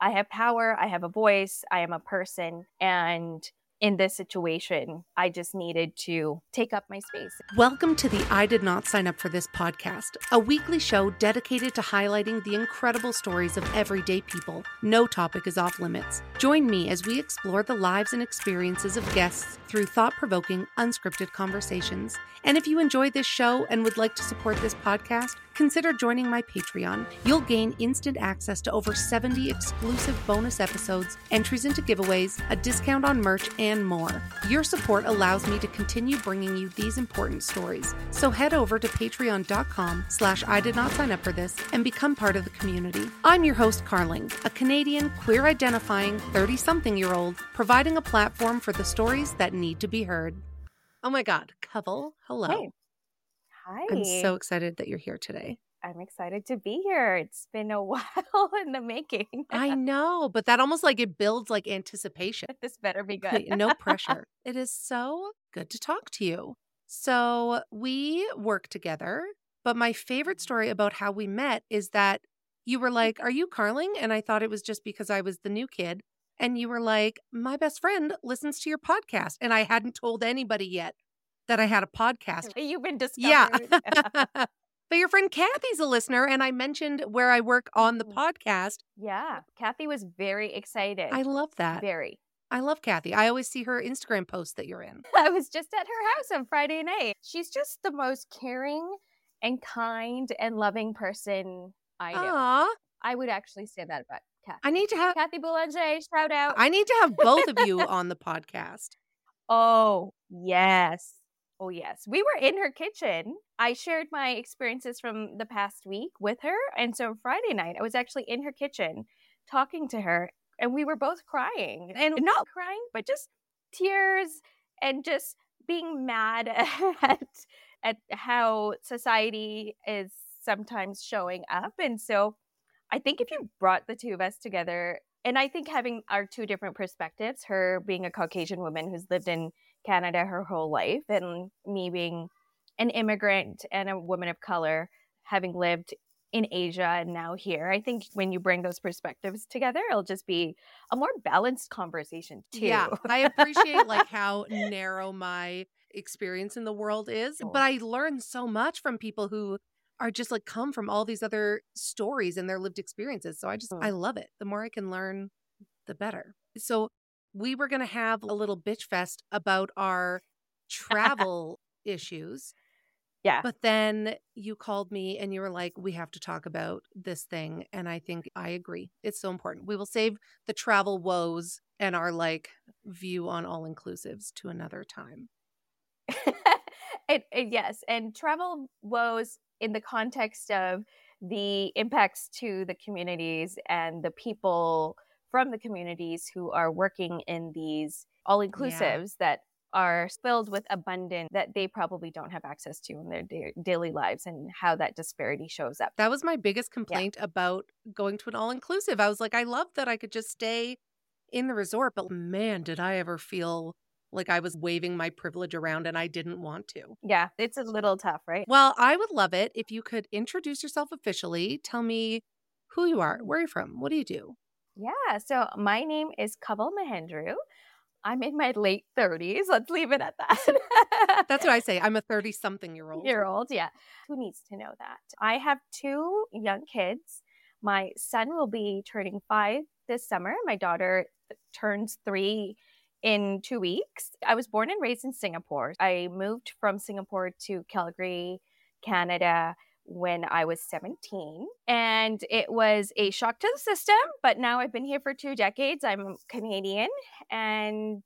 I have power, I have a voice, I am a person. And in this situation, I just needed to take up my space. Welcome to the I Did Not Sign Up for This podcast, a weekly show dedicated to highlighting the incredible stories of everyday people. No topic is off limits. Join me as we explore the lives and experiences of guests through thought provoking, unscripted conversations. And if you enjoy this show and would like to support this podcast, consider joining my Patreon. You'll gain instant access to over 70 exclusive bonus episodes, entries into giveaways, a discount on merch, and more. Your support allows me to continue bringing you these important stories. So head over to patreon.com slash I did not sign up for this and become part of the community. I'm your host, Carling, a Canadian queer identifying 30 something year old, providing a platform for the stories that need to be heard. Oh my God, Kawal, hello. Hey. Hi. I'm so excited that you're here today. I'm excited to be here. It's been a while in the making. I know, but that almost like it builds like anticipation. this better be good. no pressure. It is so good to talk to you. So we work together, but my favorite mm-hmm. story about how we met is that you were mm-hmm. like, Are you Carling? And I thought it was just because I was the new kid. And you were like, My best friend listens to your podcast. And I hadn't told anybody yet that I had a podcast. You've been discovered. Yeah. But your friend Kathy's a listener, and I mentioned where I work on the Mhm. podcast. yeah. Kathy was very excited. I love that. very. I love Kathy. I always see her Instagram posts that you're in. I was just at her house on Friday night. She's just the most caring and kind and loving person I know. Aw, I would actually say that about Kathy. I need to have Kathy Boulanger, shout out. I need to have both of you on the podcast. Oh, yes. Oh, yes. We were in her kitchen. I shared my experiences from the past week with her. And so Friday night, I was actually in her kitchen talking to her, and we were both crying. And not crying, but just tears and just being mad at, at how society is sometimes showing up. And so I think if you mm-hmm. brought the two of us together, and I think having our two different perspectives, her being a Caucasian woman who's lived in Canada her whole life, and me being an immigrant and a woman of color, having lived in Asia and now here, I think when you bring those perspectives together, it'll just be a more balanced conversation too. Yeah, I appreciate like how narrow my experience in the world is, but I learn so much from people who are just like come from all these other stories and their lived experiences. So I just Mm. I love it. The more I can learn, the better. So we were going to have a little bitch fest about our travel issues. Yeah. But then you called me and you were like, we have to talk about this thing. And I think I agree. It's so important. We will save the travel woes and our like view on all inclusives to another time. it, it- yes, and travel woes in the context of the impacts to the communities and the people from the communities who are working in these all inclusives that are filled with abundance that they probably don't have access to in their da- daily lives and how that disparity shows up. That was my biggest complaint about going to an all inclusive. I was like, I love that I could just stay in the resort, but man, did I ever feel like I was waving my privilege around and I didn't want to. Yeah, it's a little tough, right? Well, I would love it if you could introduce yourself officially. Tell me who you are, where you're from, what do you do? Yeah, so my name is Kawal Mahendru. I'm in my late 30s. Let's leave it at that. That's what I say. I'm a 30 something year old. year old. Yeah. Who needs to know that? I have two young kids. My son will be turning five this summer. My daughter turns three in two weeks. I was born and raised in Singapore. I moved from Singapore to Calgary, Canada when I was 17. And it was a shock to the system, but now I've been here for two decades. I'm Canadian and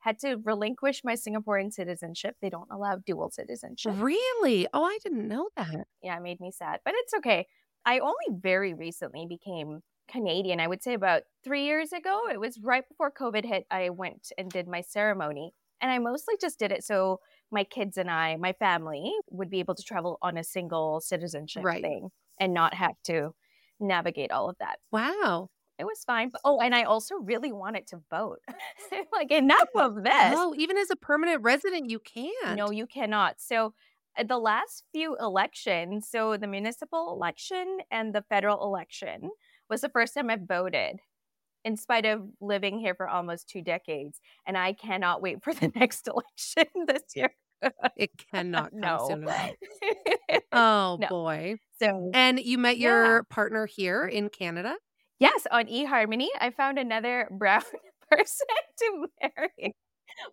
had to relinquish my Singaporean citizenship. They don't allow dual citizenship. Really? Oh, I didn't know that. Yeah, it made me sad, but it's okay. I only very recently became Canadian. I would say about three years ago. It was right before COVID hit. I went and did my ceremony. And I mostly just did it so my kids and I, my family, would be able to travel on a single citizenship Right. thing and not have to navigate all of that. Wow. It was fine. But, oh, and I also really wanted to vote. like, enough of this. Oh, even as a permanent resident, you can't. No, you cannot. So uh, the last few elections, so the municipal election and the federal election was the first time I voted. In spite of living here for almost two decades. And I cannot wait for the next election this year. it cannot come no. soon enough. Oh No. boy. So, And you met Yeah. your partner here in Canada? yes, on eHarmony, I found another brown person to marry.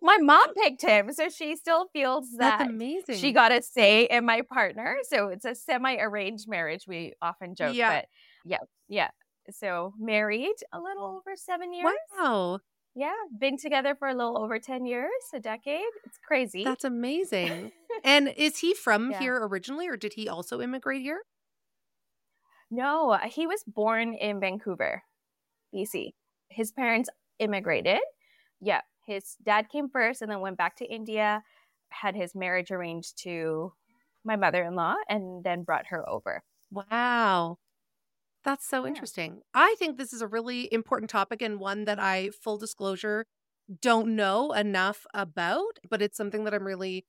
My mom picked him, so she still feels That's that amazing. she got a say in my partner. So it's a semi-arranged marriage. We often joke, Yeah. but yeah, yeah. So married a little over seven years. Wow. Yeah, been together for a little over ten years, a decade. It's crazy. That's amazing. and is he from Yeah. here originally or did he also immigrate here? no, uh, he was born in Vancouver, BC. His parents immigrated. Yeah, his dad came first and then went back to India, had his marriage arranged to my mother-in-law, and then brought her over. Wow. That's so Yeah. interesting. I think this is a really important topic and one that I, full disclosure, don't know enough about, but it's something that I'm really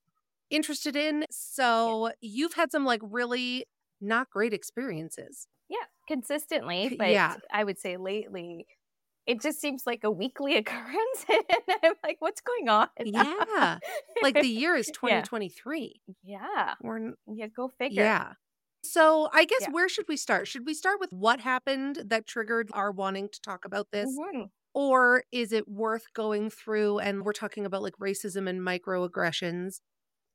interested in. So you've had some like really not great experiences. Yeah, consistently, but Yeah. I would say lately, it just seems like a weekly occurrence, and I'm like, what's going on? Yeah. Like the year is 2023. yeah, We're yeah, go figure. yeah. So I guess Yeah. where should we start? Should we start with what happened that triggered our wanting to talk about this? Mhm. Or is it worth going through and we're talking about like racism and microaggressions?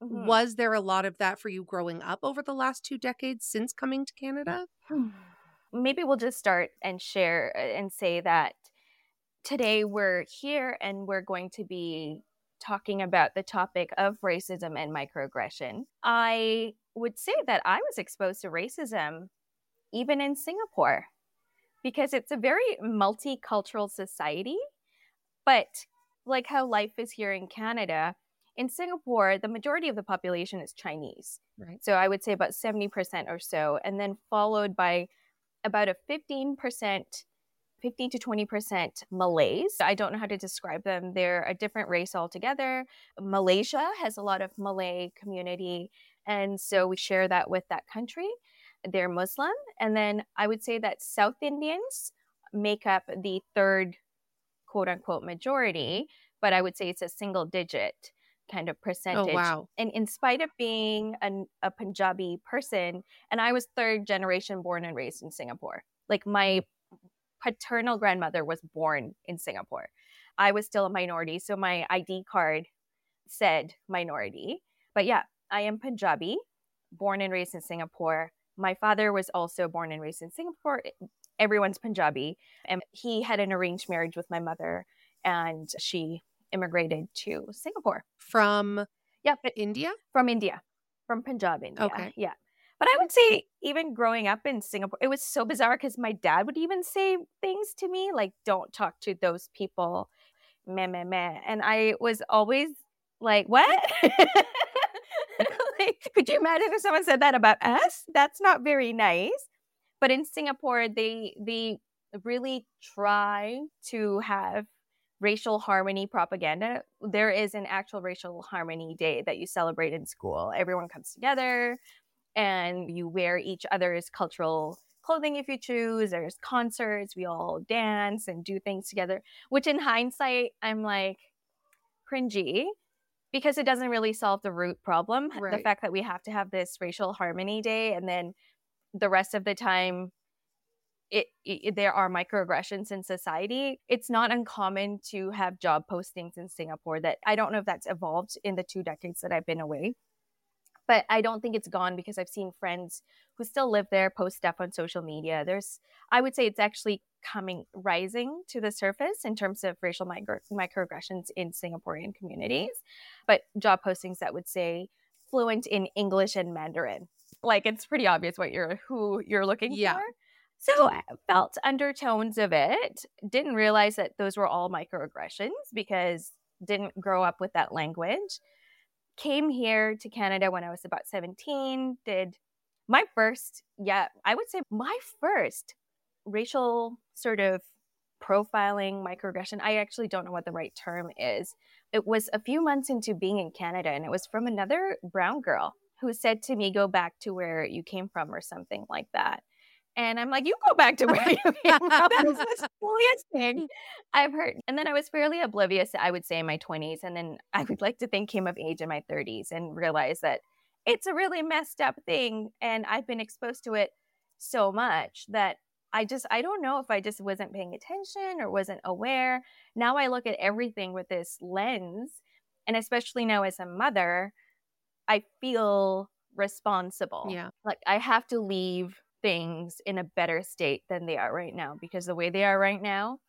Mhm. Was there a lot of that for you growing up over the last two decades since coming to Canada? Maybe we'll just start and share uh, and say that today we're here and we're going to be talking about the topic of racism and microaggression. I would say that I was exposed to racism even in Singapore because it's a very multicultural society. But like how life is here in Canada, in Singapore, the majority of the population is Chinese. Right. So I would say about 70% or so, and then followed by about a 15%, 15 to 20% Malays. I don't know how to describe them. They're a different race altogether. Malaysia has a lot of Malay community, and so we share that with that country. They're Muslim. And then I would say that South Indians make up the third quote unquote majority, but I would say it's a single digit kind of oh, percentage Oh, wow. and in spite of being an, a Punjabi person, and I was third generation born and raised in Singapore. Like my paternal grandmother was born in Singapore. I was still a minority, so my ID card said minority. But yeah, I am Punjabi, born and raised in Singapore. My father was also born and raised in Singapore. Everyone's Punjabi, and he had an arranged marriage with my mother, and she immigrated to Singapore. From Yeah, but India? from India, from Punjab, India. Okay. Yeah. But I would say, even growing up in Singapore, it was so bizarre because my dad would even say things to me like, don't talk to those people, meh, meh, meh. And I was always like, what? could you imagine if someone said that about us? That's not very nice. But in Singapore, they they really try to have racial harmony propaganda. There is an actual racial harmony day that you celebrate in school. Everyone comes together and you wear each other's cultural clothing if you choose. There's concerts, we all dance and do things together, which in hindsight, I'm like cringy because it doesn't really solve the root problem. The fact that we have to have this racial harmony day and then the rest of the time it, it, there are microaggressions in society. It's not uncommon to have job postings in Singapore that I don't know if that's evolved in the two decades that I've been away. But I don't think it's gone because I've seen friends who still live there post stuff on social media. There's I would say it's actually coming rising to the surface in terms of racial micro, microaggressions in Singaporean communities. But job postings that would say fluent in English and Mandarin. Like it's pretty obvious what you're who you're looking Yeah. for. So I felt undertones of it. Didn't realize that those were all microaggressions because didn't grow up with that language. Came here to Canada when I was about 17. Did my first, yeah, I would say my first racial sort of profiling microaggression. I actually don't know what the right term is. It was a few months into being in Canada and it was from another brown girl who said to me, go back to where you came from or something like that. And I'm like, you go back to where you came from. That is the silliest thing I've heard. And then I was fairly oblivious, I would say, in my 20s. And then I would like to think came of age in my 30s and realized that it's a really messed up thing. And I've been exposed to it so much that I just, I don't know if I just wasn't paying attention or wasn't aware. Now I look at everything with this lens. And especially now as a mother, I feel responsible. Yeah. Like I have to leave things in a better state than they are right now because the way they are right now,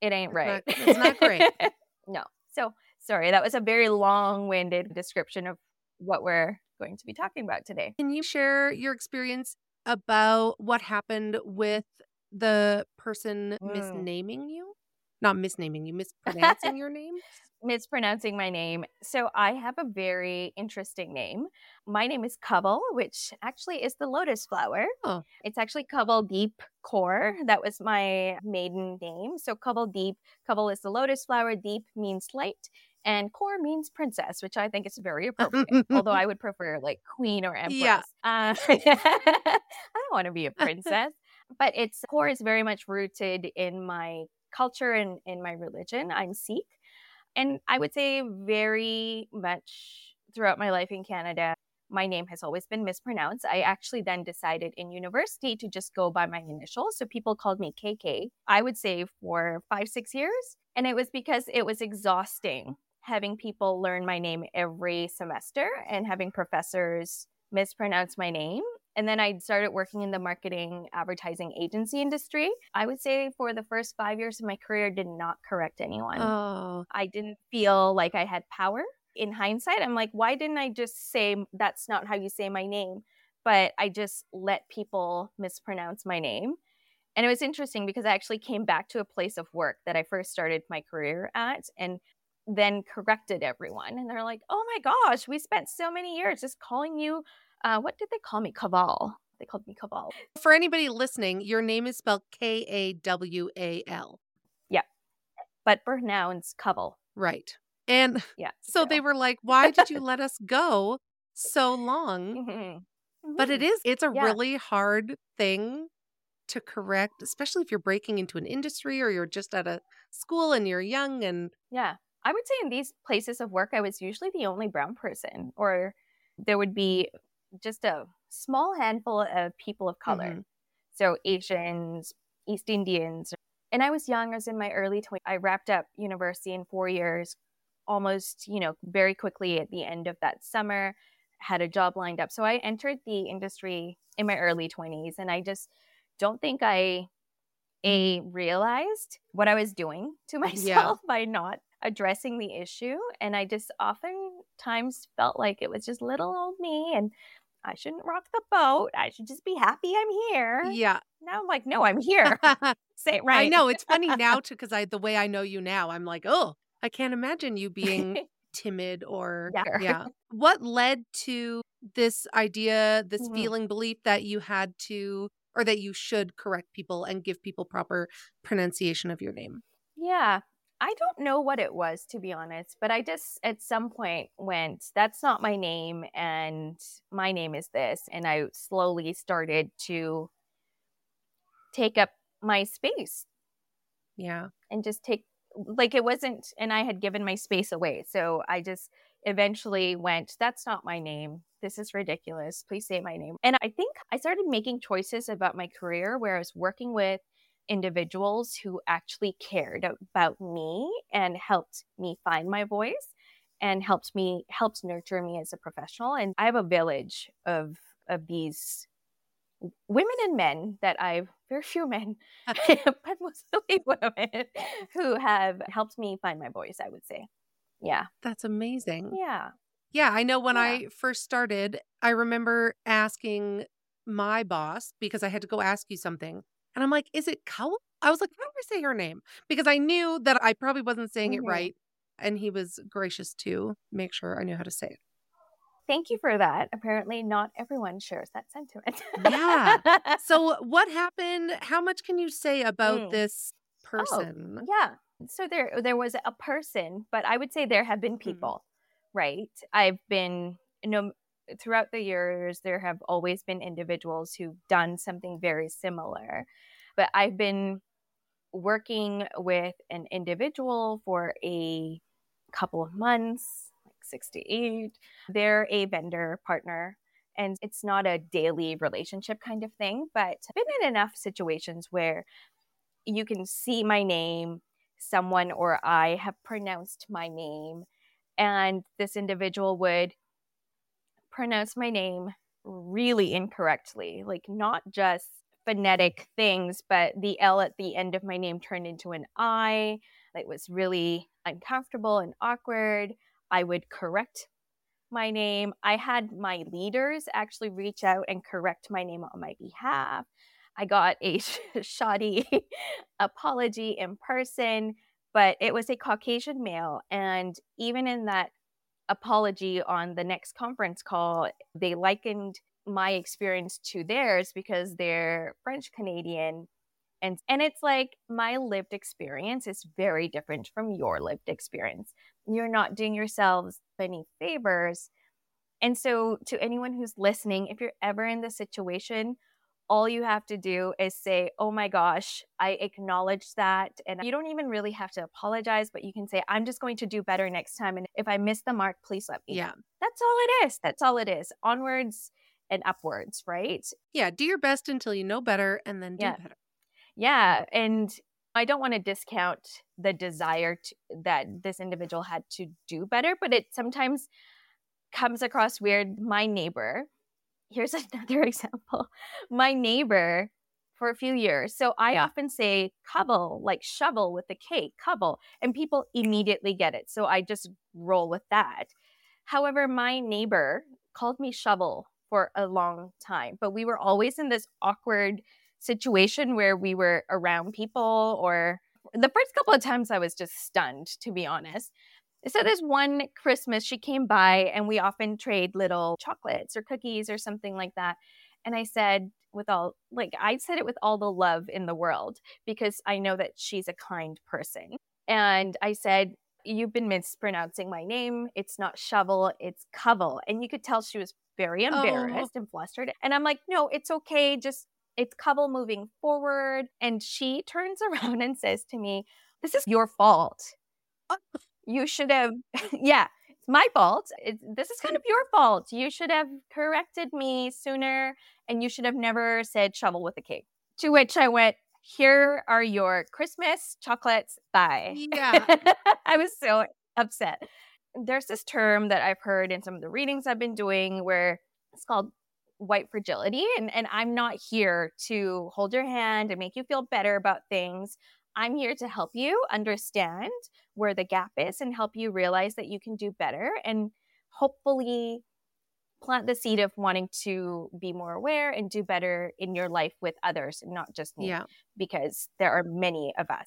it ain't It's right. not- it's not great. no. So sorry, that was a very long winded description of what we're going to be talking about today. Can you share your experience about what happened with the person Mm. misnaming you? Not misnaming you, mispronouncing your name? mispronouncing my name. So I have a very interesting name. My name is Kaval, which actually is the lotus flower. Oh. It's actually Kaval Deep Kaur. That was my maiden name. So Kaval Deep, Kaval is the lotus flower, Deep means light, and Kaur means princess, which I think is very appropriate. Although I would prefer like queen or empress. Yeah. Uh, I don't want to be a princess. but it's Kaur is very much rooted in my culture and in my religion. I'm Sikh and I would say very much throughout my life in Canada, my name has always been mispronounced. I actually then decided in university to just go by my initials. So people called me KK, I would say for five, six years. And it was because it was exhausting having people learn my name every semester and having professors mispronounce my name. And then I started working in the marketing advertising agency industry. I would say for the first five years of my career, did not correct anyone. Oh, I didn't feel like I had power. In hindsight, I'm like, why didn't I just say that's not how you say my name? But I just let people mispronounce my name. And it was interesting because I actually came back to a place of work that I first started my career at and then corrected everyone. And they're like, oh my gosh, we spent so many years just calling you, uh, what did they call me? Kaval. They called me Kaval. for anybody listening, your name is spelled K A W A L. Yeah. But pronounced Kaval. Right. And Yeah. so they were like, why did you let us go so long? Mhm. But it Mhm. is, it's a Yeah. really hard thing to correct, especially if you're breaking into an industry or you're just at a school and you're young and Yeah. I would say in these places of work, I was usually the only brown person, or there would be just a small handful of people of color. Mhm. So Asians, East Indians. And I was young, I was in my early 20s. I wrapped up university in four years, almost, you know, very quickly at the end of that summer, had a job lined up. So I entered the industry in my early 20s, and I just don't think I a realized what I was doing to myself by not addressing the issue. And I just oftentimes felt like it was just little old me and I shouldn't rock the boat. I should just be happy I'm here. yeah. Now I'm like, no, I'm here. Say it right. I know it's funny now too because I the way I know you now, I'm like, oh, I can't imagine you being timid or Yeah. yeah. What led to this idea, this Mhm. feeling, belief that you had to or that you should correct people and give people proper pronunciation of your name? Yeah. I don't know what it was, to be honest, but I just at some point went, that's not my name, and my name is this. And I slowly started to take up my space Yeah. and just take, like, it wasn't, and I had given my space away. So I just eventually went, that's not my name. This is ridiculous. Please say my name. And I think I started making choices about my career where I was working with individuals who actually cared about me and helped me find my voice and helped me helped nurture me as a professional and i have a village of of these women and men that i've very few men but mostly women who have helped me find my voice i would say yeah That's amazing. yeah Yeah, I know when Yeah. I first started, I remember asking my boss because I had to go ask you something. And I'm like, is it Kaul? I was like, how do I say her name? Because I knew that I probably wasn't saying Mhm. it right. And he was gracious to make sure I knew how to say it. thank you for that apparently not everyone shares that sentiment Yeah. So, what happened? How much can you say about Mm. this person? Yeah. So there there was a person, but I would say there have been Mhm. people, right? I've been you know throughout the years, there have always been individuals who've done something very similar. But I've been working with an individual for a couple of months, like six to eight. They're a vendor partner. And it's not a daily relationship kind of thing, but I've been in enough situations where you can see my name, someone or I have pronounced my name, and this individual would pronounce my name really incorrectly, like not just phonetic things, but the L at the end of my name turned into an I. It was really uncomfortable and awkward. I would correct my name. I had my leaders actually reach out and correct my name on my behalf. I got a shoddy apology in person, but it was a Caucasian male. And even in that apology on the next conference call, they likened my experience to theirs because they're French Canadian. And, and it's like my lived experience is very different from your lived experience. You're not doing yourselves any favors. And so, to anyone who's listening, if you're ever in this situation, all you have to do is say, Oh my gosh, I acknowledge that. And you don't even really have to apologize, but you can say, I'm just going to do better next time. And if I miss the mark, please let me. Yeah. That's all it is. That's all it is. Onwards and upwards, right? Yeah. Do your best until you know better and then do yeah. better. Yeah. And I don't want to discount the desire to, that this individual had to do better, but it sometimes comes across weird. My neighbor, here's another example. My neighbor for a few years. So I often say cobble, like shovel with the K, cobble, and people immediately get it. So I just roll with that. However, my neighbor called me shovel for a long time, but we were always in this awkward situation where we were around people or the first couple of times I was just stunned, to be honest. So this one Christmas she came by and we often trade little chocolates or cookies or something like that. And I said, with all, like, I said it with all the love in the world because I know that she's a kind person. And I said, You've been mispronouncing my name. It's not shovel, it's covel. And you could tell she was very oh. embarrassed oh. and flustered. And I'm like, No, it's okay. Just, it's covel moving forward. And she turns around and says to me, This is your fault. you should have, yeah, it's my fault. It, this is kind of your fault. You should have corrected me sooner and you should have never said shovel with a cake. To which I went, here are your Christmas chocolates. Bye. Yeah. I was so upset. There's this term that I've heard in some of the readings I've been doing where it's called white fragility. And, and I'm not here to hold your hand and make you feel better about things. I'm here to help you understand where the gap is and help you realize that you can do better and hopefully plant the seed of wanting to be more aware and do better in your life with others and not just me yeah. because there are many of us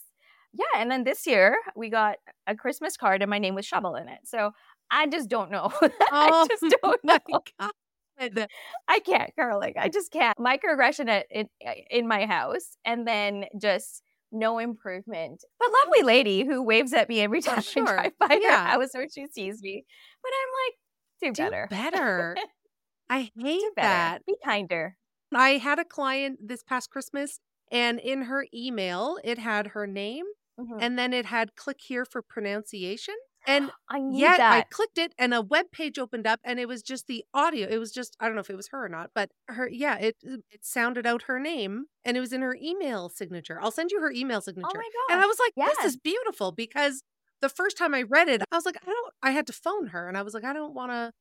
yeah and then this year we got a christmas card and my name was shovel in it so i just don't know oh, i just don't know God. i can't Caroline. i just can't microaggression in, in my house and then just no improvement. But lovely lady who waves at me every time sure. I drive by yeah. her house or she sees me. But I'm like, do, do better. better. I hate that. Be kinder. I had a client this past Christmas and in her email it had her name mm-hmm. and then it had click here for pronunciation. And I yet that. I clicked it and a web page opened up and it was just the audio. It was just I don't know if it was her or not, but her yeah, it uh, it sounded out her name and it was in her email signature. I'll send you her email oh signature. Oh my god. And I was like, yes. this is beautiful because the first time I read it, I was like, I don't I had to phone her and I was like, I don't want to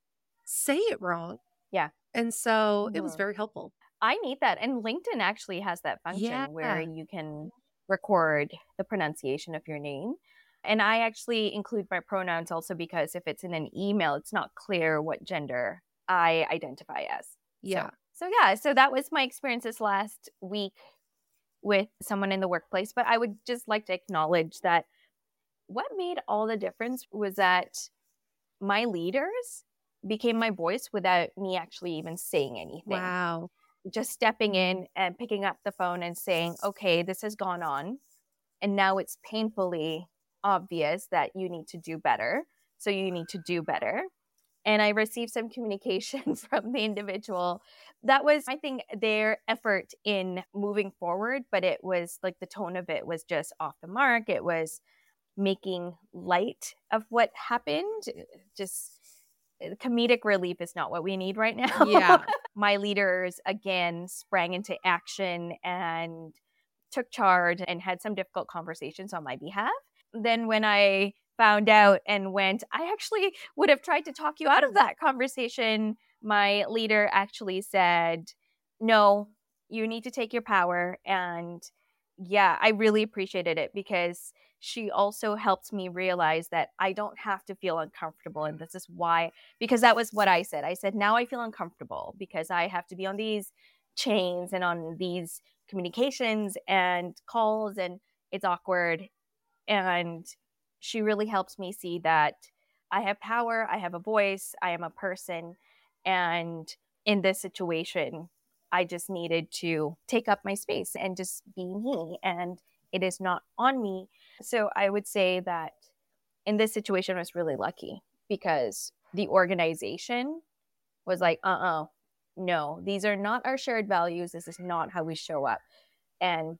say it wrong. Yeah. And so it was very helpful. I need that. And LinkedIn actually has that function yeah. where you can record the pronunciation of your name. And I actually include my pronouns also because if it's in an email, it's not clear what gender I identify as. Yeah. So, so yeah, so that was my experience this last week with someone in the workplace. But I would just like to acknowledge that what made all the difference was that my leaders became my voice without me actually even saying anything. Wow. Just stepping in and picking up the phone and saying, okay, this has gone on. And now it's painfully obvious that you need to do better. So you need to do better. and I received some communication from the individual. That was, I think, their effort in moving forward, but it was like the tone of it was just off the mark. It was making light of what happened. Uh, just uh, comedic relief is not what we need right now. Yeah. My leaders again sprang into action and took charge and had some difficult conversations on my behalf. Then when I found out and went, I actually would have tried to talk you out of that conversation. My leader actually said, No, you need to take your power. And yeah, I really appreciated it because she also helped me realize that I don't have to feel uncomfortable. And this is why, because that was what I said. I said, now I feel uncomfortable because I have to be on these chains and on these communications and calls, and it's awkward. And she really helps me see that I have power, I have a voice, I am a person. And in this situation, I just needed to take up my space and just be me. And it is not on me. So I would say that in this situation, I was really lucky because the organization was like, uh uh-uh, uh no, these are not our shared values. This is not how we show up. And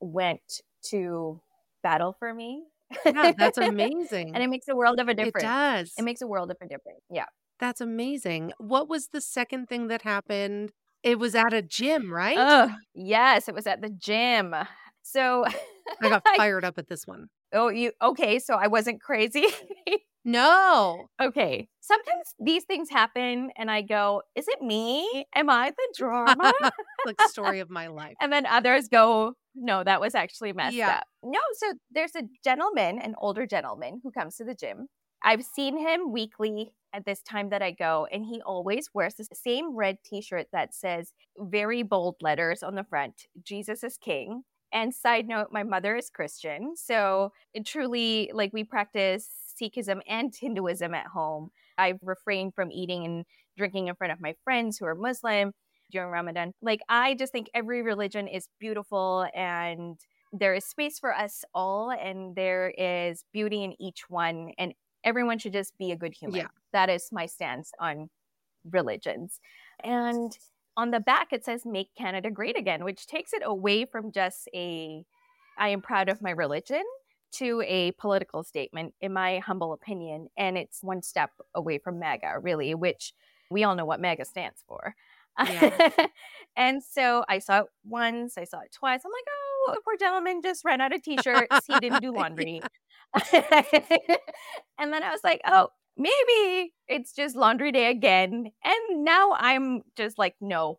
went to battle for me yeah, that's amazing. and it makes a world of a difference. It does. It makes a world of a difference. Yeah. That's amazing. What was the second thing that happened? It was at a gym, right? Oh, yes, it was at the gym. So I got fired up at this one. Oh, you okay? So I wasn't crazy. no. Okay. Sometimes these things happen and I go, is it me? Am I the drama? like story of my life. And then others go, no, that was actually messed yeah. up. No, so there's a gentleman, an older gentleman who comes to the gym. I've seen him weekly at this time that I go, and he always wears the same red t shirt that says very bold letters on the front Jesus is King. And side note, my mother is Christian. So it truly, like, we practice Sikhism and Hinduism at home. I've refrained from eating and drinking in front of my friends who are Muslim during Ramadan. Like, I just think every religion is beautiful and there is space for us all, and there is beauty in each one, and everyone should just be a good human. Yeah. That is my stance on religions. And on the back, it says Make Canada Great Again, which takes it away from just a I am proud of my religion to a political statement, in my humble opinion. And it's one step away from MAGA, really, which we all know what MAGA stands for. Yeah. and so I saw it once, I saw it twice. I'm like, oh, poor gentleman just ran out of t-shirts. He didn't do laundry. and then I was like, oh, maybe it's just laundry day again. And now I'm just like, no.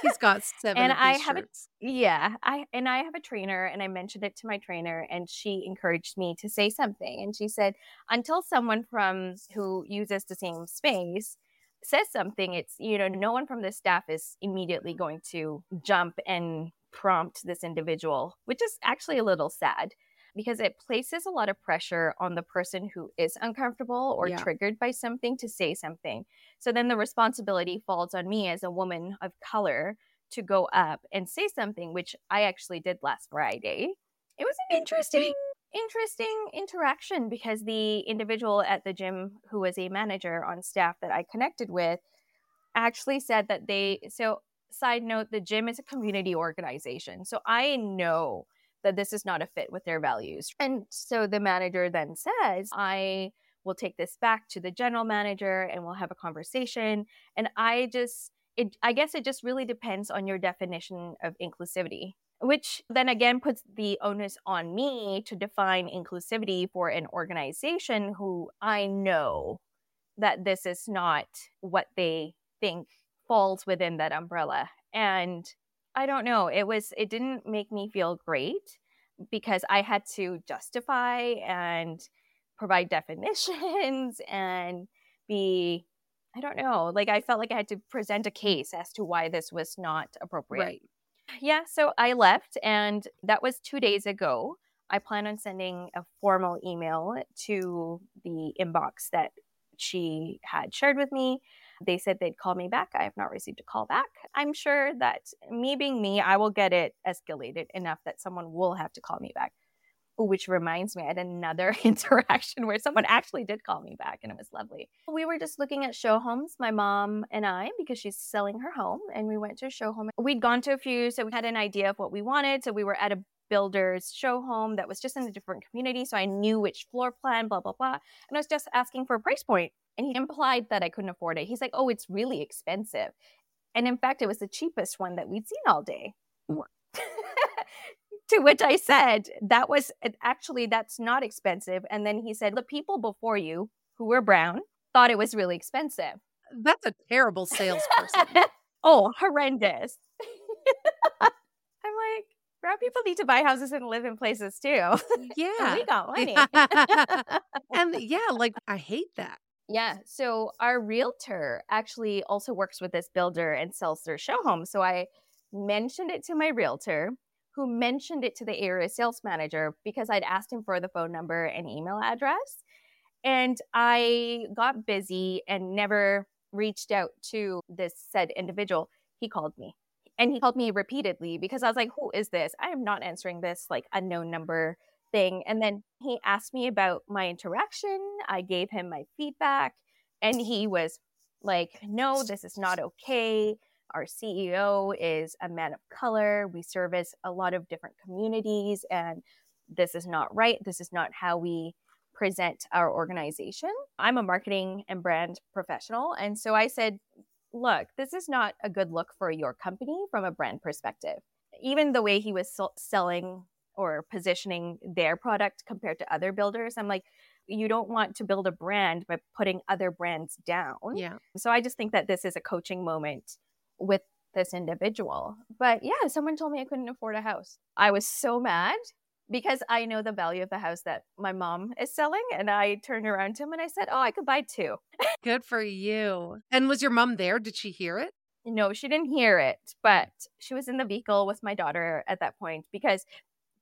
He's got seven. and I have a yeah, I and I have a trainer and I mentioned it to my trainer and she encouraged me to say something. And she said, until someone from who uses the same space says something, it's, you know, no one from the staff is immediately going to jump and prompt this individual, which is actually a little sad because it places a lot of pressure on the person who is uncomfortable or yeah. triggered by something to say something. So then the responsibility falls on me as a woman of color to go up and say something, which I actually did last Friday. It was interesting interesting interaction because the individual at the gym who was a manager on staff that I connected with actually said that they so side note the gym is a community organization so I know that this is not a fit with their values. And so the manager then says I will take this back to the general manager and we'll have a conversation. And I just it I guess it just really depends on your definition of inclusivity which then again puts the onus on me to define inclusivity for an organization who I know that this is not what they think falls within that umbrella. And I don't know, it was, it didn't make me feel great because I had to justify and provide definitions and be I don't know. Like I felt like I had to present a case as to why this was not appropriate. Right. Yeah, so I left, and that was two days ago. I plan on sending a formal email to the inbox that she had shared with me. They said they'd call me back. I have not received a call back. I'm sure that me being me, I will get it escalated enough that someone will have to call me back. Which reminds me, I had another interaction where someone actually did call me back and it was lovely. We were just looking at show homes, my mom and I, because she's selling her home, and we went to a show home. We'd gone to a few, so we had an idea of what we wanted. So we were at a builder's show home that was just in a different community. So I knew which floor plan, blah, blah, blah. And I was just asking for a price point. And he implied that I couldn't afford it. He's like, oh, it's really expensive. And in fact, it was the cheapest one that we'd seen all day. To which I said, that was eh, actually, that's not expensive. And then he said, the people before you who were brown thought it was really expensive. That's a terrible salesperson. oh, horrendous. I'm like, brown people need to buy houses and live in places too. Yeah. we got money. and yeah, like I hate that. Yeah. So our realtor actually also works with this builder and sells their show home. So I mentioned it to my realtor who mentioned it to the area sales manager because I'd asked him for the phone number and email address. And I got busy and never reached out to this said individual. He called me and he called me repeatedly because I was like, who is this? I am not answering this like unknown number thing. And then he asked me about my interaction. I gave him my feedback and he was like, no, this is not okay. Our CEO is a man of color. We service a lot of different communities, and this is not right. This is not how we present our organization. I'm a marketing and brand professional. And so I said, look, this is not a good look for your company from a brand perspective. Even the way he was selling or positioning their product compared to other builders, I'm like, you don't want to build a brand by putting other brands down. Yeah. So I just think that this is a coaching moment with this individual. But yeah, someone told me I couldn't afford a house. I was so mad because I know the value of the house that my mom is selling. And I turned around to him and I said, Oh, I could buy two. Good for you. And was your mom there? Did she hear it? No, she didn't hear it, but she was in the vehicle with my daughter at that point because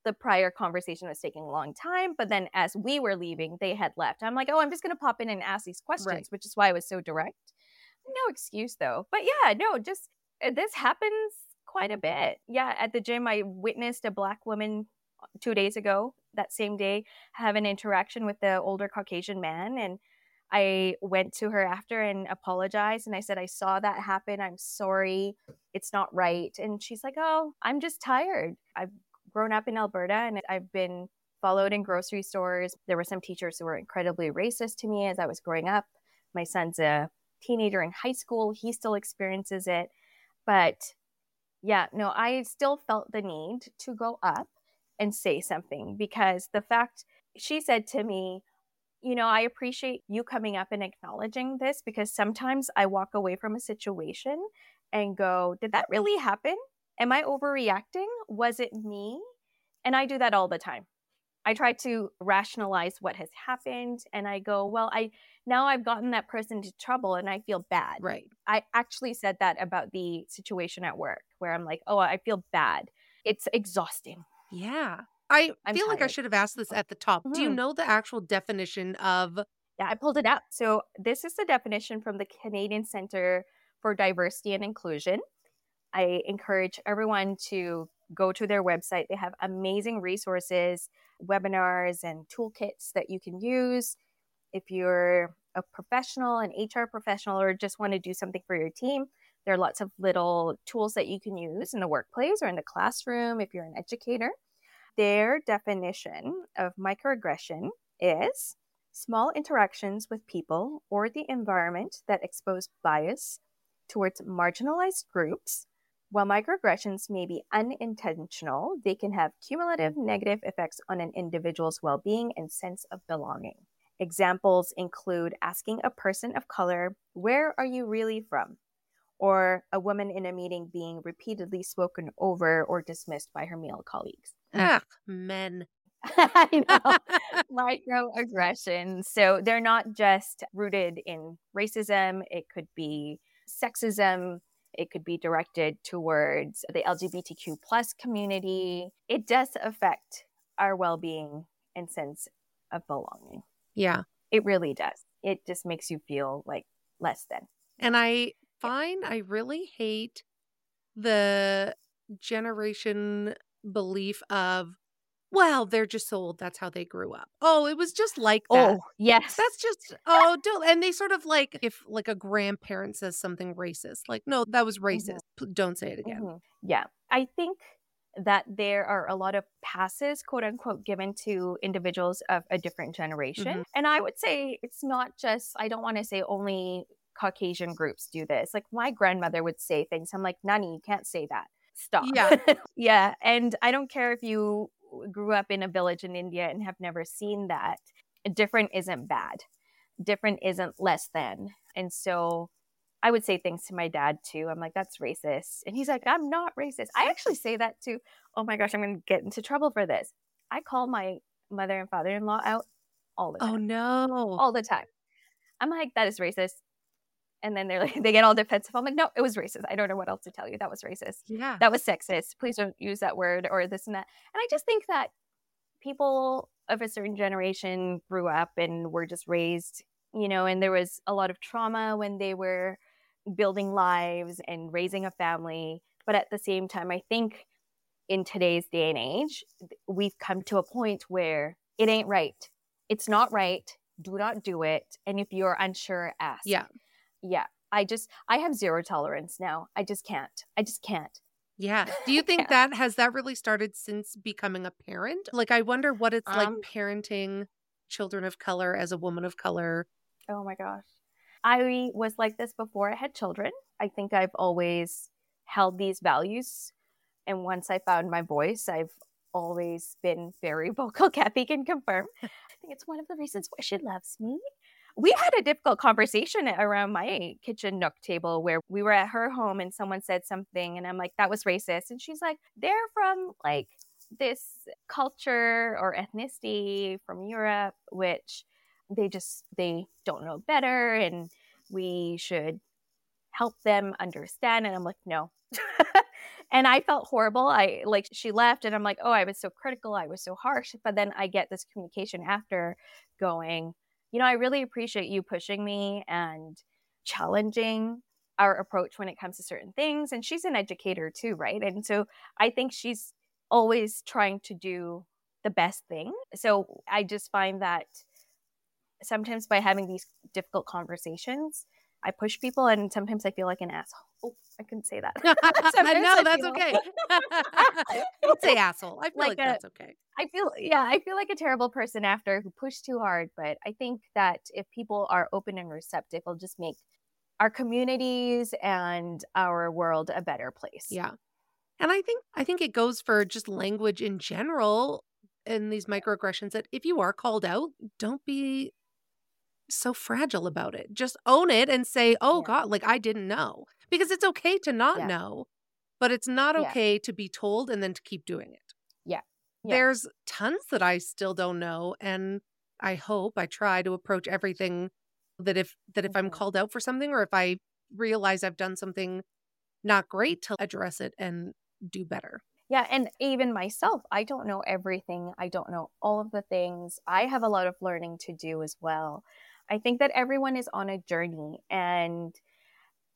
the prior conversation was taking a long time. But then as we were leaving, they had left. I'm like, oh, I'm just going to pop in and ask these questions, right. which is why I was so direct no excuse though. But yeah, no, just uh, this happens quite a bit. Yeah, at the gym, I witnessed a black woman uh, two days ago, that same day, have an interaction with the older Caucasian man. And I went to her after and apologized. And I said, I saw that happen. I'm sorry. It's not right. And she's like, Oh, I'm just tired. I've grown up in Alberta and I've been followed in grocery stores. There were some teachers who were incredibly racist to me as I was growing up. My son's a teenager in high school. He still experiences it. But yeah, no, I still felt the need to go up and say something because the fact she said to me, you know, I appreciate you coming up and acknowledging this because sometimes I walk away from a situation and go, did that really happen? Am I overreacting? Was it me? And I do that all the time. I try to rationalize what has happened and I go, well, I now I've gotten that person into trouble and I feel bad. Right. I actually said that about the situation at work where I'm like, oh, I feel bad. It's exhausting. Yeah. I I'm feel tired. like I should have asked this at the top. Mm-hmm. Do you mm-hmm. know the actual definition of? Yeah, I pulled it up. So this is the definition from the Canadian Center for Diversity and Inclusion. I encourage everyone to go to their website. They have amazing resources, webinars, and toolkits that you can use if you're a professional, an HR professional, or just want to do something for your team, there are lots of little tools that you can use in the workplace or in the classroom if you're an educator. Their definition of microaggression is small interactions with people or the environment that expose bias towards marginalized groups. While microaggressions may be unintentional, they can have cumulative negative effects on an individual's well being and sense of belonging. Examples include asking a person of color, Where are you really from? or a woman in a meeting being repeatedly spoken over or dismissed by her male colleagues. Ugh, men. I know. Microaggressions. So they're not just rooted in racism, it could be sexism, it could be directed towards the LGBTQ plus community. It does affect our well being and sense of belonging. Yeah. It really does. It just makes you feel like less than. And I find I really hate the generation belief of well, they're just so old. That's how they grew up. Oh, it was just like that. Oh, yes. That's just oh, don't and they sort of like if like a grandparent says something racist, like no, that was racist. Mm-hmm. Don't say it again. Mm-hmm. Yeah, I think that there are a lot of passes, quote unquote, given to individuals of a different generation, mm-hmm. and I would say it's not just. I don't want to say only Caucasian groups do this. Like my grandmother would say things. I'm like, Nani, you can't say that. Stop. Yeah. yeah. And I don't care if you grew up in a village in India and have never seen that. Different isn't bad. Different isn't less than. And so I would say things to my dad too. I'm like, that's racist. And he's like, I'm not racist. I actually say that too. Oh my gosh, I'm going to get into trouble for this. I call my mother and father in law out all the oh, time. Oh no. All the time. I'm like, that is racist. And then they're like, they get all defensive. I'm like, no, it was racist. I don't know what else to tell you. That was racist. Yeah. That was sexist. Please don't use that word or this and that. And I just think that people of a certain generation grew up and were just raised, you know, and there was a lot of trauma when they were building lives and raising a family. But at the same time, I think in today's day and age, we've come to a point where it ain't right. It's not right. Do not do it. And if you're unsure, ask. Yeah yeah i just i have zero tolerance now. I just can't. I just can't. Yeah. Do you think that has that really started since becoming a parent? Like i wonder what it's um, like parenting children of color as a woman of color. Oh my gosh. I was like this before i had children. I think i've always held these values and once i found my voice i've always been very vocal. Kathy can confirm. I think it's one of the reasons why she loves me we had a difficult conversation around my kitchen nook table where we were at her home and someone said something and I'm like, that was racist. And she's like, they're from like this culture or ethnicity from Europe, which they just they don't know better and we should help them understand. And I'm like, no. and I felt horrible. I like she left and I'm like, oh, I was so critical, I was so harsh. But then I get this communication after going, you know, I really appreciate you pushing me and challenging our approach when it comes to certain things. And she's an educator too, right? And so I think she's always trying to do the best thing. So I just find that sometimes by having these difficult conversations, I push people and sometimes I feel like an asshole. Oh, I couldn't say that. no, that's feel... okay. Don't say asshole. I feel like, like a, that's okay. I feel yeah, I feel like a terrible person after who pushed too hard, but I think that if people are open and receptive, it'll just make our communities and our world a better place. Yeah. And I think I think it goes for just language in general in these microaggressions that if you are called out, don't be so fragile about it. Just own it and say, "Oh yeah. god, like I didn't know." Because it's okay to not yeah. know, but it's not okay yeah. to be told and then to keep doing it. Yeah. There's tons that I still don't know and I hope I try to approach everything that if that if mm-hmm. I'm called out for something or if I realize I've done something not great to address it and do better. Yeah, and even myself, I don't know everything. I don't know all of the things. I have a lot of learning to do as well. I think that everyone is on a journey and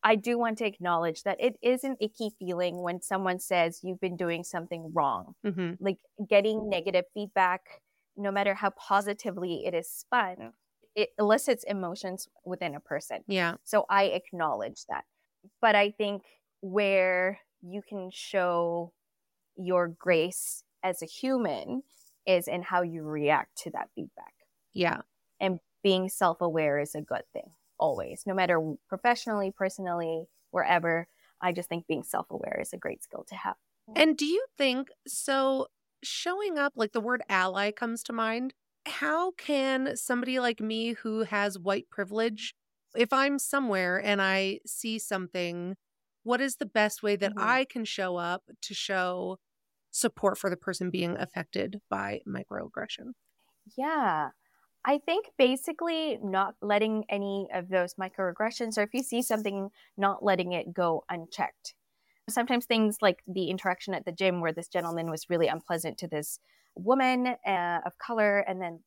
I do want to acknowledge that it is an icky feeling when someone says you've been doing something wrong. Mm-hmm. Like getting negative feedback, no matter how positively it is spun, it elicits emotions within a person. Yeah. So I acknowledge that. But I think where you can show your grace as a human is in how you react to that feedback. Yeah. And being self aware is a good thing always, no matter professionally, personally, wherever. I just think being self aware is a great skill to have. And do you think so? Showing up, like the word ally comes to mind. How can somebody like me who has white privilege, if I'm somewhere and I see something, what is the best way that mm-hmm. I can show up to show support for the person being affected by microaggression? Yeah. I think basically not letting any of those microaggressions, or if you see something, not letting it go unchecked. Sometimes things like the interaction at the gym, where this gentleman was really unpleasant to this woman uh, of color and then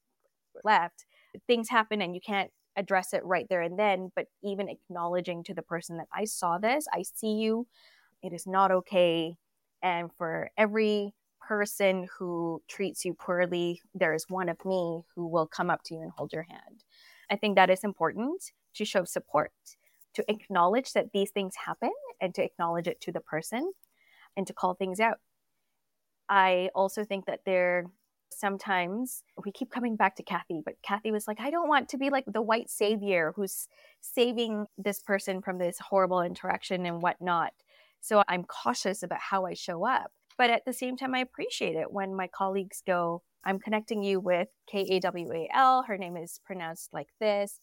left, things happen and you can't address it right there and then. But even acknowledging to the person that I saw this, I see you, it is not okay. And for every person who treats you poorly, there is one of me who will come up to you and hold your hand. I think that is important to show support, to acknowledge that these things happen and to acknowledge it to the person and to call things out. I also think that there sometimes we keep coming back to Kathy, but Kathy was like, I don't want to be like the white savior who's saving this person from this horrible interaction and whatnot. So I'm cautious about how I show up. But at the same time, I appreciate it when my colleagues go, I'm connecting you with K A W A L. Her name is pronounced like this.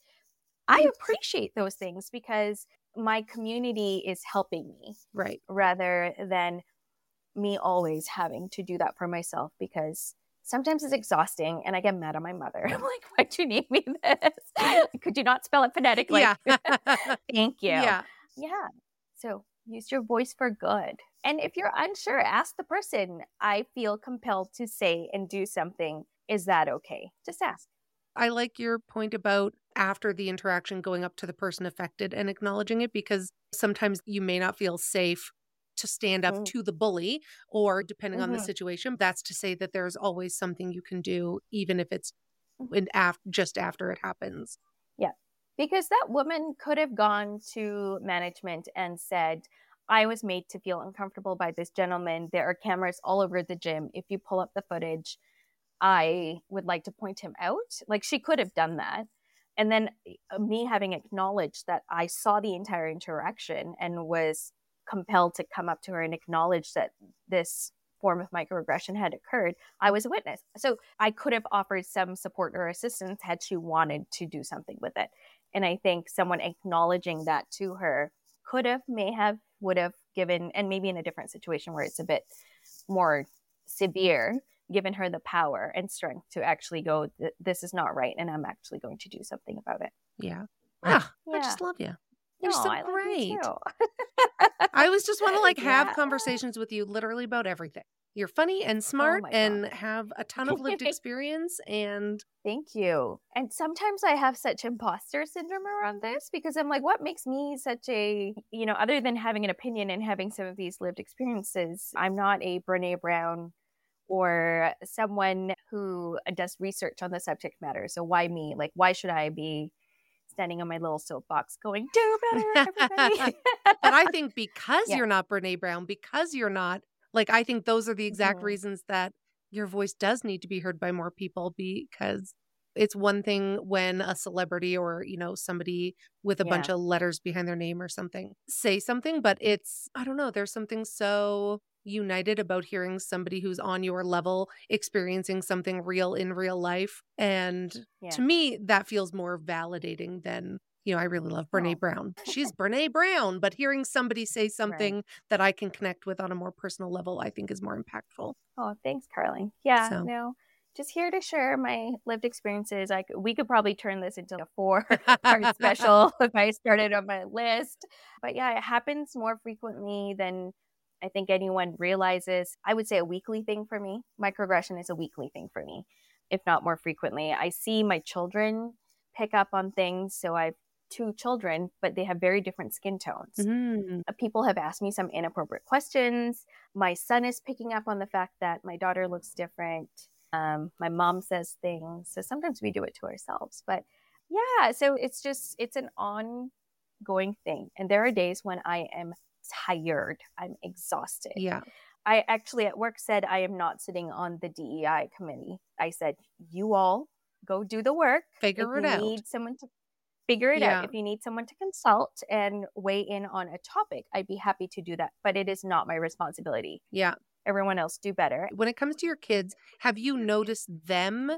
I mm. appreciate those things because my community is helping me. Right. Rather than me always having to do that for myself because sometimes it's exhausting and I get mad at my mother. I'm like, why'd you name me this? Could you not spell it phonetically? Yeah. Thank you. Yeah. Yeah. So use your voice for good. And if you're unsure, ask the person. I feel compelled to say and do something. Is that okay? Just ask. I like your point about after the interaction going up to the person affected and acknowledging it because sometimes you may not feel safe to stand up mm. to the bully or depending mm-hmm. on the mm-hmm. situation that's to say that there's always something you can do even if it's mm. in af- just after it happens yeah because that woman could have gone to management and said I was made to feel uncomfortable by this gentleman. There are cameras all over the gym. If you pull up the footage, I would like to point him out. Like she could have done that. And then uh, me having acknowledged that I saw the entire interaction and was compelled to come up to her and acknowledge that this form of microaggression had occurred, I was a witness. So I could have offered some support or assistance had she wanted to do something with it. And I think someone acknowledging that to her could have, may have, would have given, and maybe in a different situation where it's a bit more severe, given her the power and strength to actually go, this is not right, and I'm actually going to do something about it. Yeah. Ah, yeah. I just love you. You're no, so I great. I always just want to like have yeah. conversations with you literally about everything. You're funny and oh smart oh and have a ton of lived experience and thank you. And sometimes I have such imposter syndrome around this because I'm like what makes me such a, you know, other than having an opinion and having some of these lived experiences, I'm not a Brené Brown or someone who does research on the subject matter. So why me? Like why should I be standing on my little soapbox going, do better, everybody. but I think because yeah. you're not Brene Brown, because you're not, like, I think those are the exact mm-hmm. reasons that your voice does need to be heard by more people because it's one thing when a celebrity or you know somebody with a yeah. bunch of letters behind their name or something say something but it's i don't know there's something so united about hearing somebody who's on your level experiencing something real in real life. And yeah. to me, that feels more validating than, you know, I really love Brene oh. Brown. She's Brene Brown, but hearing somebody say something right. that I can connect with on a more personal level, I think is more impactful. Oh, thanks, Carly. Yeah, so. no just here to share my lived experiences. I we could probably turn this into a four part special if I started on my list. But yeah, it happens more frequently than I think anyone realizes, I would say a weekly thing for me. Microaggression is a weekly thing for me, if not more frequently. I see my children pick up on things. So I have two children, but they have very different skin tones. Mm. People have asked me some inappropriate questions. My son is picking up on the fact that my daughter looks different. Um, my mom says things. So sometimes we do it to ourselves. But yeah, so it's just, it's an ongoing thing. And there are days when I am tired. I'm exhausted. Yeah. I actually at work said I am not sitting on the DEI committee. I said, you all go do the work. Figure if it out. Need someone to figure it yeah. out. If you need someone to consult and weigh in on a topic, I'd be happy to do that. But it is not my responsibility. Yeah. Everyone else do better. When it comes to your kids, have you noticed them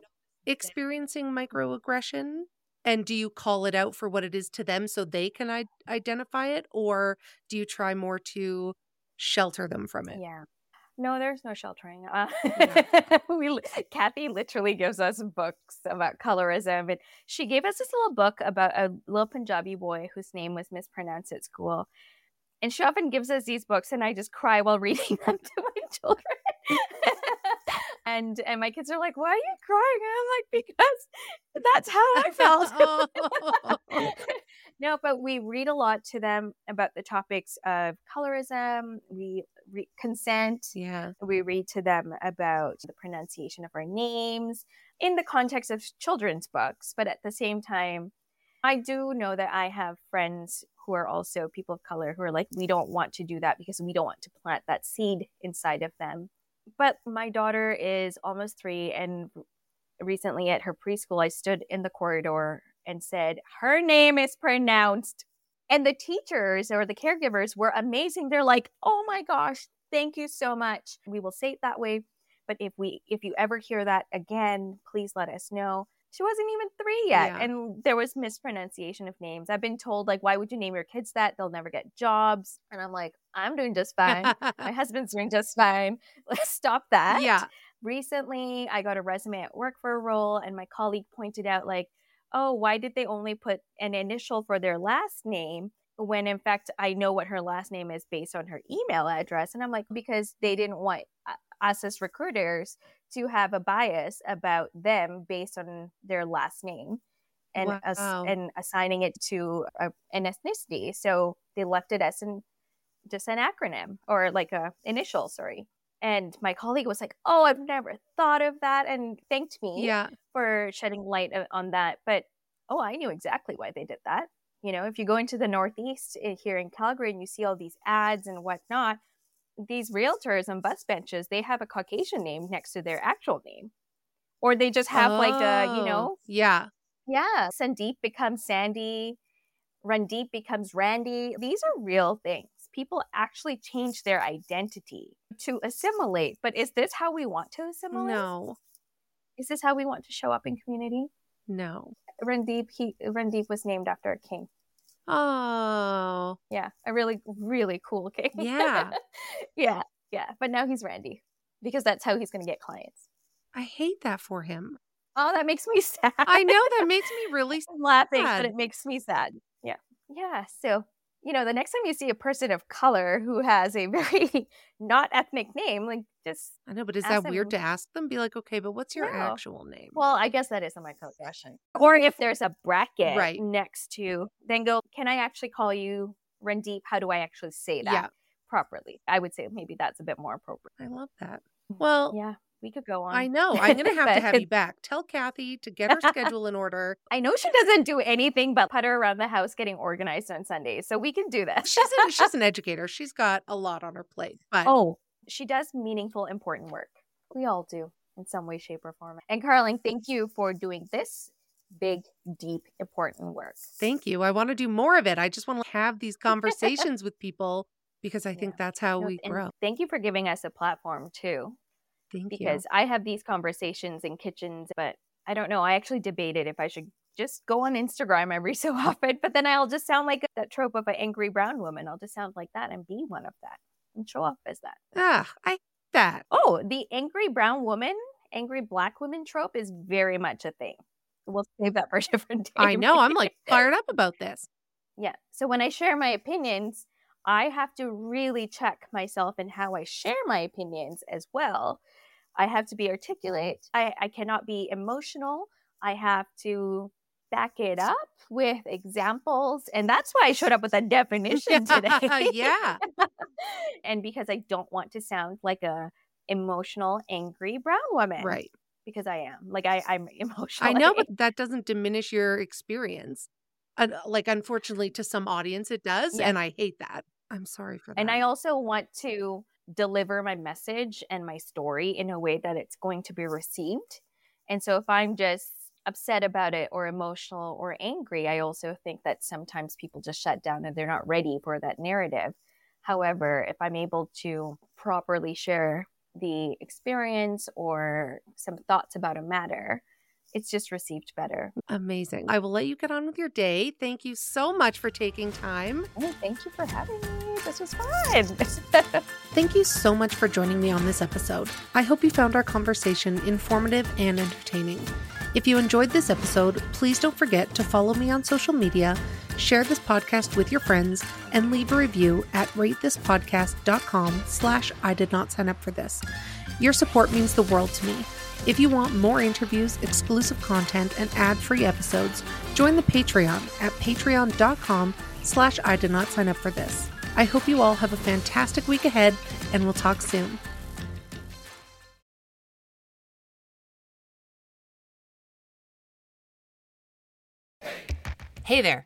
experiencing microaggression? And do you call it out for what it is to them so they can I- identify it? Or do you try more to shelter them from it? Yeah. No, there's no sheltering. Uh, yeah. we Kathy literally gives us books about colorism, and she gave us this little book about a little Punjabi boy whose name was mispronounced at school. And she often gives us these books, and I just cry while reading them to my children and and my kids are like, "Why are you crying?" And I'm like, "Because that's how I felt." no, but we read a lot to them about the topics of colorism. We re- consent. Yeah. We read to them about the pronunciation of our names in the context of children's books. But at the same time, I do know that I have friends who are also people of color who are like, we don't want to do that because we don't want to plant that seed inside of them. But my daughter is almost three, and recently at her preschool, I stood in the corridor and said, Her name is pronounced. And the teachers or the caregivers were amazing. They're like, Oh my gosh, thank you so much. We will say it that way. But if we if you ever hear that again, please let us know. She wasn't even three yet. Yeah. And there was mispronunciation of names. I've been told, like, why would you name your kids that? They'll never get jobs. And I'm like, I'm doing just fine. My husband's doing just fine. Let's stop that. yeah. Recently, I got a resume at work for a role, and my colleague pointed out, like, oh, why did they only put an initial for their last name? When in fact, I know what her last name is based on her email address. And I'm like, because they didn't want uh, us as recruiters to have a bias about them based on their last name and us Wow. and assigning it to a, an ethnicity. So they left it as an just an acronym or like a initial, sorry. And my colleague was like, "Oh, I've never thought of that," and thanked me Yeah. for shedding light on that. But oh, I knew exactly why they did that. You know, if you go into the Northeast eh, here in Calgary and you see all these ads and whatnot, these realtors on bus benches they have a Caucasian name next to their actual name, or they just have like a you Oh, know Yeah. yeah, Sandeep becomes Sandy, Randeep becomes Randy. These are real things. People actually change their identity to assimilate. But is this how we want to assimilate? No. Is this how we want to show up in community? No. Randeep, he Randeep was named after a king. Oh. Yeah, a really, really cool king. Yeah. yeah, yeah. But now he's Randy because that's how he's going to get clients. I hate that for him. Oh, that makes me sad. I know that makes me really I'm laughing, but it makes me sad. Yeah. Yeah. So, you know, the next time you see a person of color who has a very not ethnic name, like just, I know, but is that them- weird to ask them? Be like, okay, but what's your No. actual name? well, I guess that is a microaggression. Or if there's a bracket Right. next to, then go, can I actually call you Randeep? How do I actually say that Yeah. properly? I would say maybe that's a bit more appropriate. I love that. Well, Yeah. We could go on. I know. I'm going to have to have you back. Tell Kathy to get her schedule in order. I know she doesn't do anything but putter around the house getting organized on Sundays. So we can do this. She's an, she's an educator. She's got a lot on her plate. But Oh, she does meaningful, important work. We all do in some way, shape, or form. And Carling, thank you for doing this big, deep, important work. thank you. I want to do more of it. I just want to have these conversations with people because I think that's how No, we grow. Thank you for giving us a platform too, Thank because I have these conversations in kitchens, but I don't know. I actually debated if I should just go on Instagram every so often, but then I'll just sound like that trope of an angry brown woman. I'll just sound like that and be one of that and show up as that. Ah, I hate that. Oh, the angry brown woman, angry black woman trope is very much a thing. We'll save that for a different day. I know. I'm like fired up about this. yeah. So when I share my opinions, I have to really check myself and how I share my opinions as well. I have to be articulate. I, I cannot be emotional. I have to back it up with examples. And that's why I showed up with a definition today. yeah. and because I don't want to sound like a emotional, angry brown woman. Right. Because I am. Like I, I'm emotional. I know, but that doesn't diminish your experience. Uh, like, unfortunately, to some audience, it does. Yeah. And I hate that. I'm sorry for that. and I also want to deliver my message and my story in a way that it's going to be received. And so if I'm just upset about it or emotional or angry, I also think that sometimes people just shut down and they're not ready for that narrative. However, if I'm able to properly share the experience or some thoughts about a matter, it's just received better. Amazing. I will let you get on with your day. Thank you so much for taking time. Oh, thank you for having me. This was fun. Thank you so much for joining me on this episode. I hope you found our conversation informative and entertaining. If you enjoyed this episode, please don't forget to follow me on social media, share this podcast with your friends, and leave a review at ratethispodcast.com slash I did not sign up for this. Your support means the world to me. If you want more interviews, exclusive content, and ad-free episodes, join the Patreon at patreon.com slash I did not sign up for this. I hope you all have a fantastic week ahead and we'll talk soon. Hey there!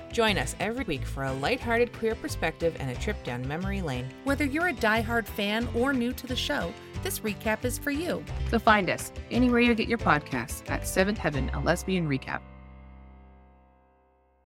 Join us every week for a lighthearted queer perspective and a trip down memory lane. Whether you're a diehard fan or new to the show, this recap is for you. So find us anywhere you get your podcasts at Seventh Heaven, a lesbian recap.